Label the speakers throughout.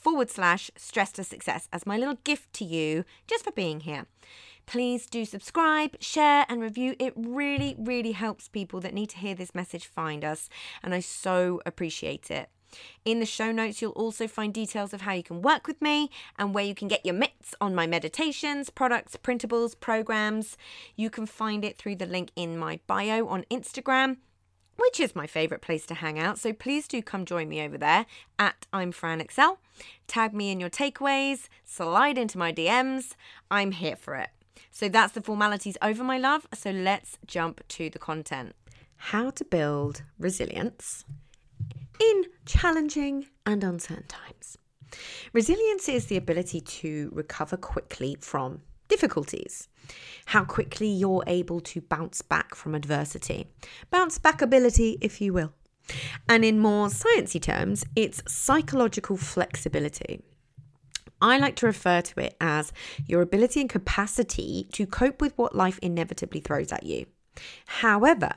Speaker 1: forward slash stress to success as my little gift to you just for being here. Please do subscribe, share, and review. It really, really helps people that need to hear this message find us, and I so appreciate it. In the show notes, you'll also find details of how you can work with me and where you can get your mitts on my meditations, products, printables, programs. You can find it through the link in my bio on Instagram which is my favourite place to hang out. So please do come join me over there at I'm Fran Excell. Tag me in your takeaways, slide into my DMs. I'm here for it. So that's the formalities over, my love. So let's jump to the content. How to build resilience in challenging and uncertain times. Resilience is the ability to recover quickly from difficulties, how quickly you're able to bounce back from adversity, bounce back ability, if you will. And in more sciencey terms, it's psychological flexibility. I like to refer to it as your ability and capacity to cope with what life inevitably throws at you. However,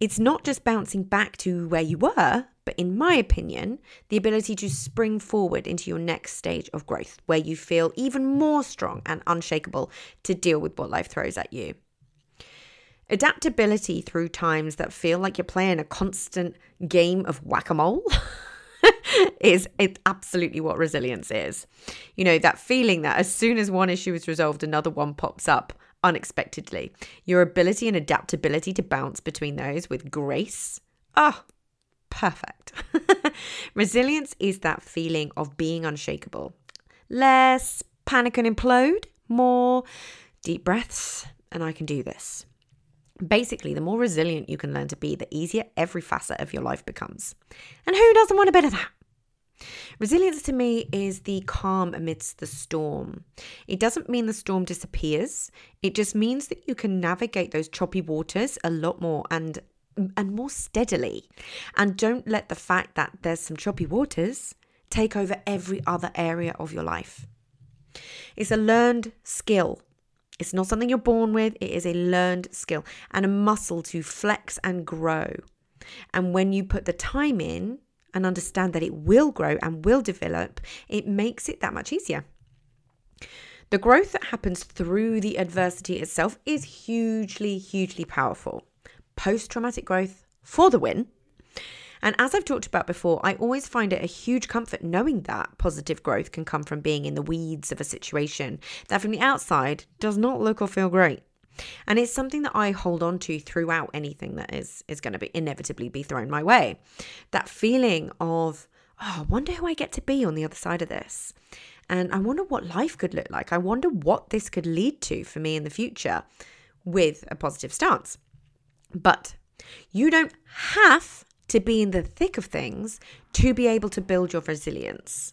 Speaker 1: it's not just bouncing back to where you were, but in my opinion, the ability to spring forward into your next stage of growth, where you feel even more strong and unshakable to deal with what life throws at you. Adaptability through times that feel like you're playing a constant game of whack a mole. is absolutely what resilience is. You know, that feeling that as soon as one issue is resolved, another one pops up unexpectedly. Your ability and adaptability to bounce between those with grace. Ah, oh, perfect. Resilience is that feeling of being unshakable. Less panic and implode, more deep breaths, and I can do this. Basically, the more resilient you can learn to be, the easier every facet of your life becomes. And who doesn't want a bit of that? Resilience to me is the calm amidst the storm. It doesn't mean the storm disappears. It just means that you can navigate those choppy waters a lot more and and more steadily. And don't let the fact that there's some choppy waters take over every other area of your life. It's a learned skill. It's not something you're born with, it is a learned skill and a muscle to flex and grow. And when you put the time in, and understand that it will grow and will develop, it makes it that much easier. The growth that happens through the adversity itself is hugely, hugely powerful. Post traumatic growth for the win. And as I've talked about before, I always find it a huge comfort knowing that positive growth can come from being in the weeds of a situation that from the outside does not look or feel great. And it's something that I hold on to throughout anything that is is going to be inevitably be thrown my way. That feeling of, oh, I wonder who I get to be on the other side of this. And I wonder what life could look like. I wonder what this could lead to for me in the future with a positive stance. But you don't have to be in the thick of things to be able to build your resilience.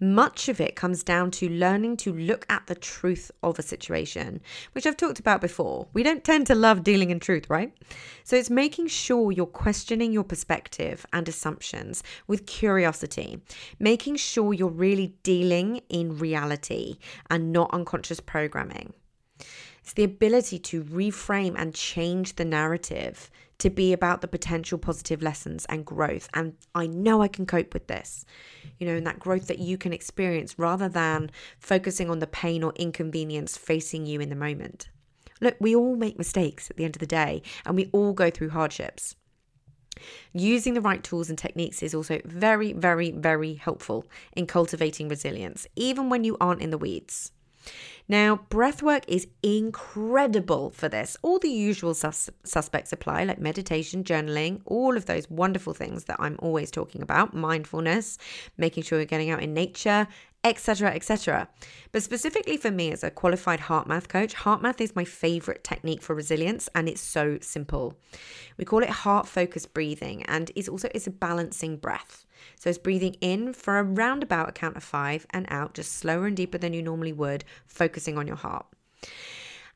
Speaker 1: Much of it comes down to learning to look at the truth of a situation, which I've talked about before. We don't tend to love dealing in truth, right? So it's making sure you're questioning your perspective and assumptions with curiosity, making sure you're really dealing in reality and not unconscious programming. It's the ability to reframe and change the narrative to be about the potential positive lessons and growth. And I know I can cope with this, you know, and that growth that you can experience rather than focusing on the pain or inconvenience facing you in the moment. Look, we all make mistakes at the end of the day, and we all go through hardships. Using the right tools and techniques is also very, very, very helpful in cultivating resilience, even when you aren't in the weeds. Now, breathwork is incredible for this. All the usual sus- suspects apply, like meditation, journaling, all of those wonderful things that I'm always talking about mindfulness, making sure you're getting out in nature, etc., etc. But specifically for me as a qualified HeartMath coach, HeartMath is my favorite technique for resilience and it's so simple. We call it heart focused breathing and it's also it's a balancing breath. So it's breathing in for a roundabout a count of 5 and out just slower and deeper than you normally would, focusing on your heart.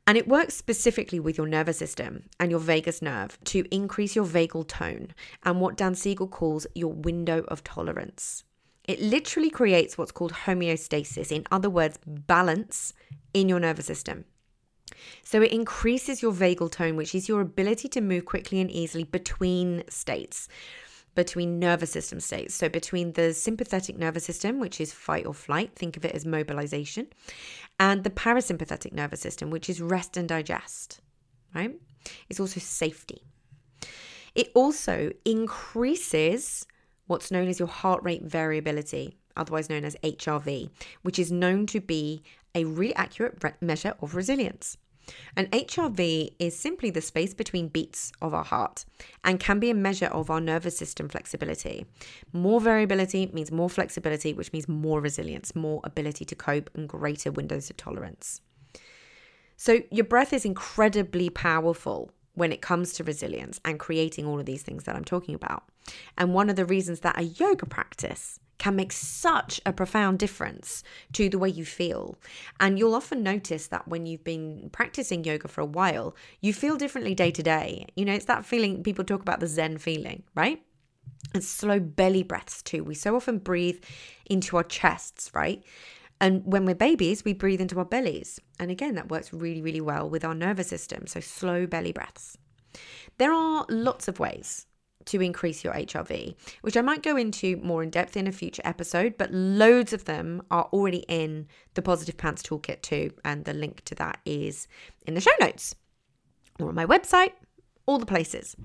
Speaker 1: And it works specifically with your nervous system and your vagus nerve to increase your vagal tone and what Dan Siegel calls your window of tolerance. It literally creates what's called homeostasis, in other words, balance in your nervous system. So it increases your vagal tone, which is your ability to move quickly and easily between states, between nervous system states. So between the sympathetic nervous system, which is fight or flight, think of it as mobilization, and the parasympathetic nervous system, which is rest and digest, right? It's also safety. It also increases what's known as your heart rate variability, otherwise known as HRV, which is known to be a really accurate measure of resilience. And HRV is simply the space between beats of our heart and can be a measure of our nervous system flexibility. More variability means more flexibility, which means more resilience, more ability to cope, and greater windows of tolerance. So, your breath is incredibly powerful when it comes to resilience and creating all of these things that I'm talking about. And one of the reasons that a yoga practice can make such a profound difference to the way you feel. And you'll often notice that when you've been practicing yoga for a while, you feel differently day to day. You know, it's that feeling people talk about the Zen feeling, right? And slow belly breaths too. We so often breathe into our chests, right? And when we're babies, we breathe into our bellies. And again, that works really, really well with our nervous system. So, slow belly breaths. There are lots of ways to increase your HRV, which I might go into more in depth in a future episode, but loads of them are already in the Positive Pants Toolkit too. And the link to that is in the show notes or on my website, all the places.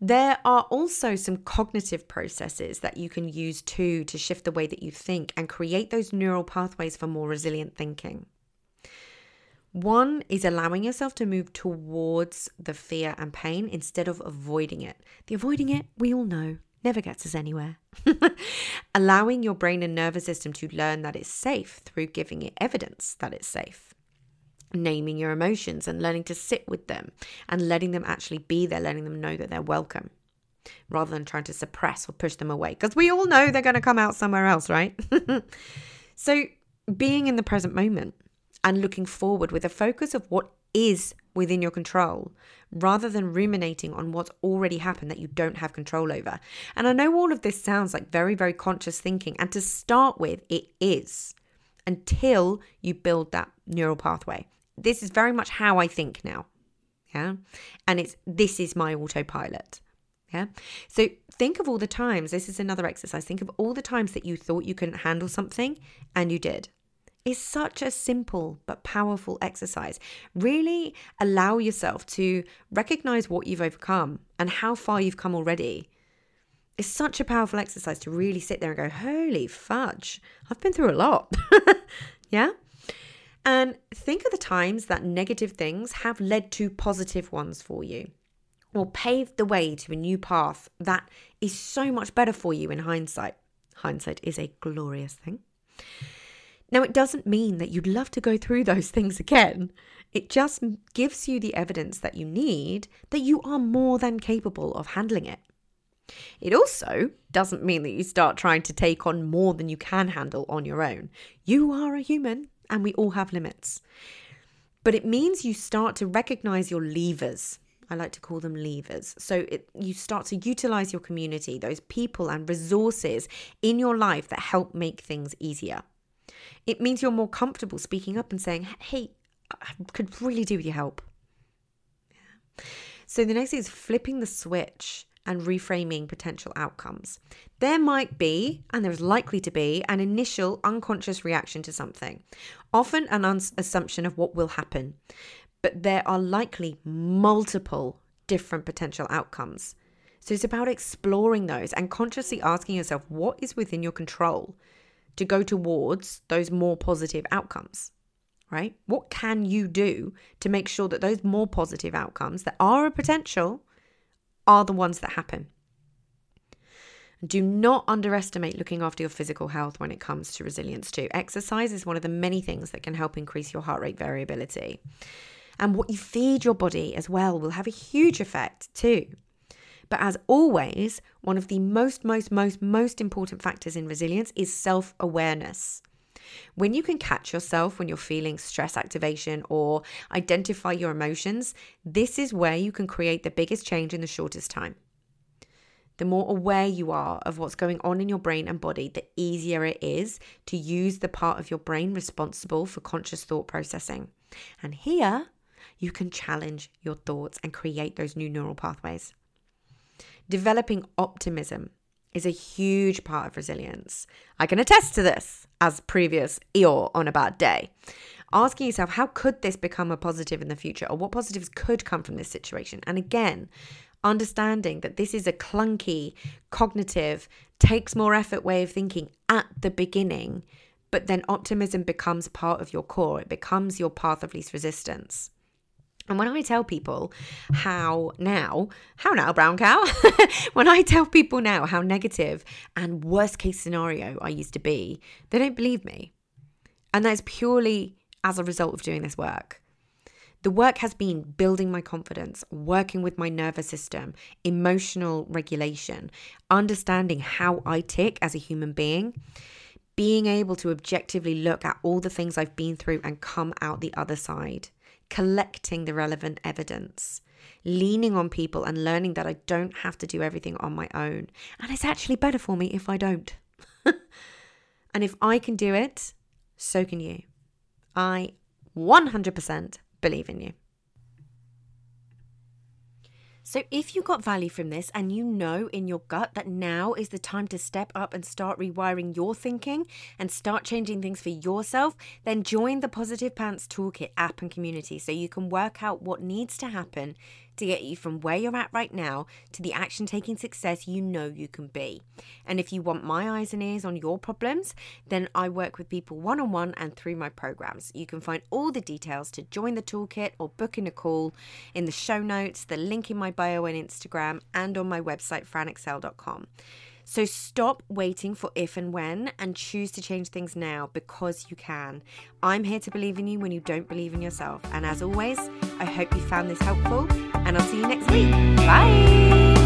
Speaker 1: There are also some cognitive processes that you can use too to shift the way that you think and create those neural pathways for more resilient thinking. One is allowing yourself to move towards the fear and pain instead of avoiding it. The avoiding it, we all know, never gets us anywhere. allowing your brain and nervous system to learn that it's safe through giving it evidence that it's safe naming your emotions and learning to sit with them and letting them actually be there, letting them know that they're welcome rather than trying to suppress or push them away because we all know they're going to come out somewhere else, right? so, being in the present moment and looking forward with a focus of what is within your control rather than ruminating on what's already happened that you don't have control over. And I know all of this sounds like very, very conscious thinking. And to start with, it is until you build that neural pathway this is very much how I think now. Yeah. And it's this is my autopilot. Yeah. So think of all the times, this is another exercise. Think of all the times that you thought you couldn't handle something and you did. It's such a simple but powerful exercise. Really allow yourself to recognize what you've overcome and how far you've come already. It's such a powerful exercise to really sit there and go, holy fudge, I've been through a lot. yeah. And think of the times that negative things have led to positive ones for you or paved the way to a new path that is so much better for you in hindsight. Hindsight is a glorious thing. Now, it doesn't mean that you'd love to go through those things again. It just gives you the evidence that you need that you are more than capable of handling it. It also doesn't mean that you start trying to take on more than you can handle on your own. You are a human and we all have limits. But it means you start to recognize your levers. I like to call them levers. So it, you start to utilize your community, those people and resources in your life that help make things easier. It means you're more comfortable speaking up and saying, hey, I could really do with your help. Yeah. So the next thing is flipping the switch and reframing potential outcomes. There might be, and there's likely to be, an initial unconscious reaction to something, often an assumption of what will happen, but there are likely multiple different potential outcomes. So it's about exploring those and consciously asking yourself what is within your control to go towards those more positive outcomes. right? What can you do to make sure that those more positive outcomes that are a potential are the ones that happen? Do not underestimate looking after your physical health when it comes to resilience, too. Exercise is one of the many things that can help increase your heart rate variability. And what you feed your body as well will have a huge effect, too. But as always, one of the most, most, most, most important factors in resilience is self awareness. When you can catch yourself when you're feeling stress activation or identify your emotions, this is where you can create the biggest change in the shortest time the more aware you are of what's going on in your brain and body, the easier it is to use the part of your brain responsible for conscious thought processing. And here, you can challenge your thoughts and create those new neural pathways. Developing optimism is a huge part of resilience. I can attest to this as previous Eeyore on a bad day. Asking yourself, how could this become a positive in the future, or what positives could come from this situation? And again, understanding that this is a clunky, cognitive, takes more effort way of thinking at the beginning, but then optimism becomes part of your core, it becomes your path of least resistance. And when I tell people how now, how now, brown cow? when I tell people now how negative and worst case scenario I used to be, they don't believe me. And that's purely as a result of doing this work. The work has been building my confidence, working with my nervous system, emotional regulation, understanding how I tick as a human being, being able to objectively look at all the things I've been through and come out the other side, collecting the relevant evidence, leaning on people and learning that I don't have to do everything on my own. And it's actually better for me if I don't. and if I can do it, so can you. I 100% believe in you. So, if you got value from this and you know in your gut that now is the time to step up and start rewiring your thinking and start changing things for yourself, then join the Positive Pants Toolkit app and community so you can work out what needs to happen to get you from where you're at right now to the action taking success you know you can be. And if you want my eyes and ears on your problems, then I work with people one on one and through my programs. You can find all the details to join the toolkit or book in a call in the show notes, the link in my bio and Instagram, and on my website, franexcell.com. So stop waiting for if and when and choose to change things now because you can. I'm here to believe in you when you don't believe in yourself. And as always, I hope you found this helpful and I'll see you next week. Bye.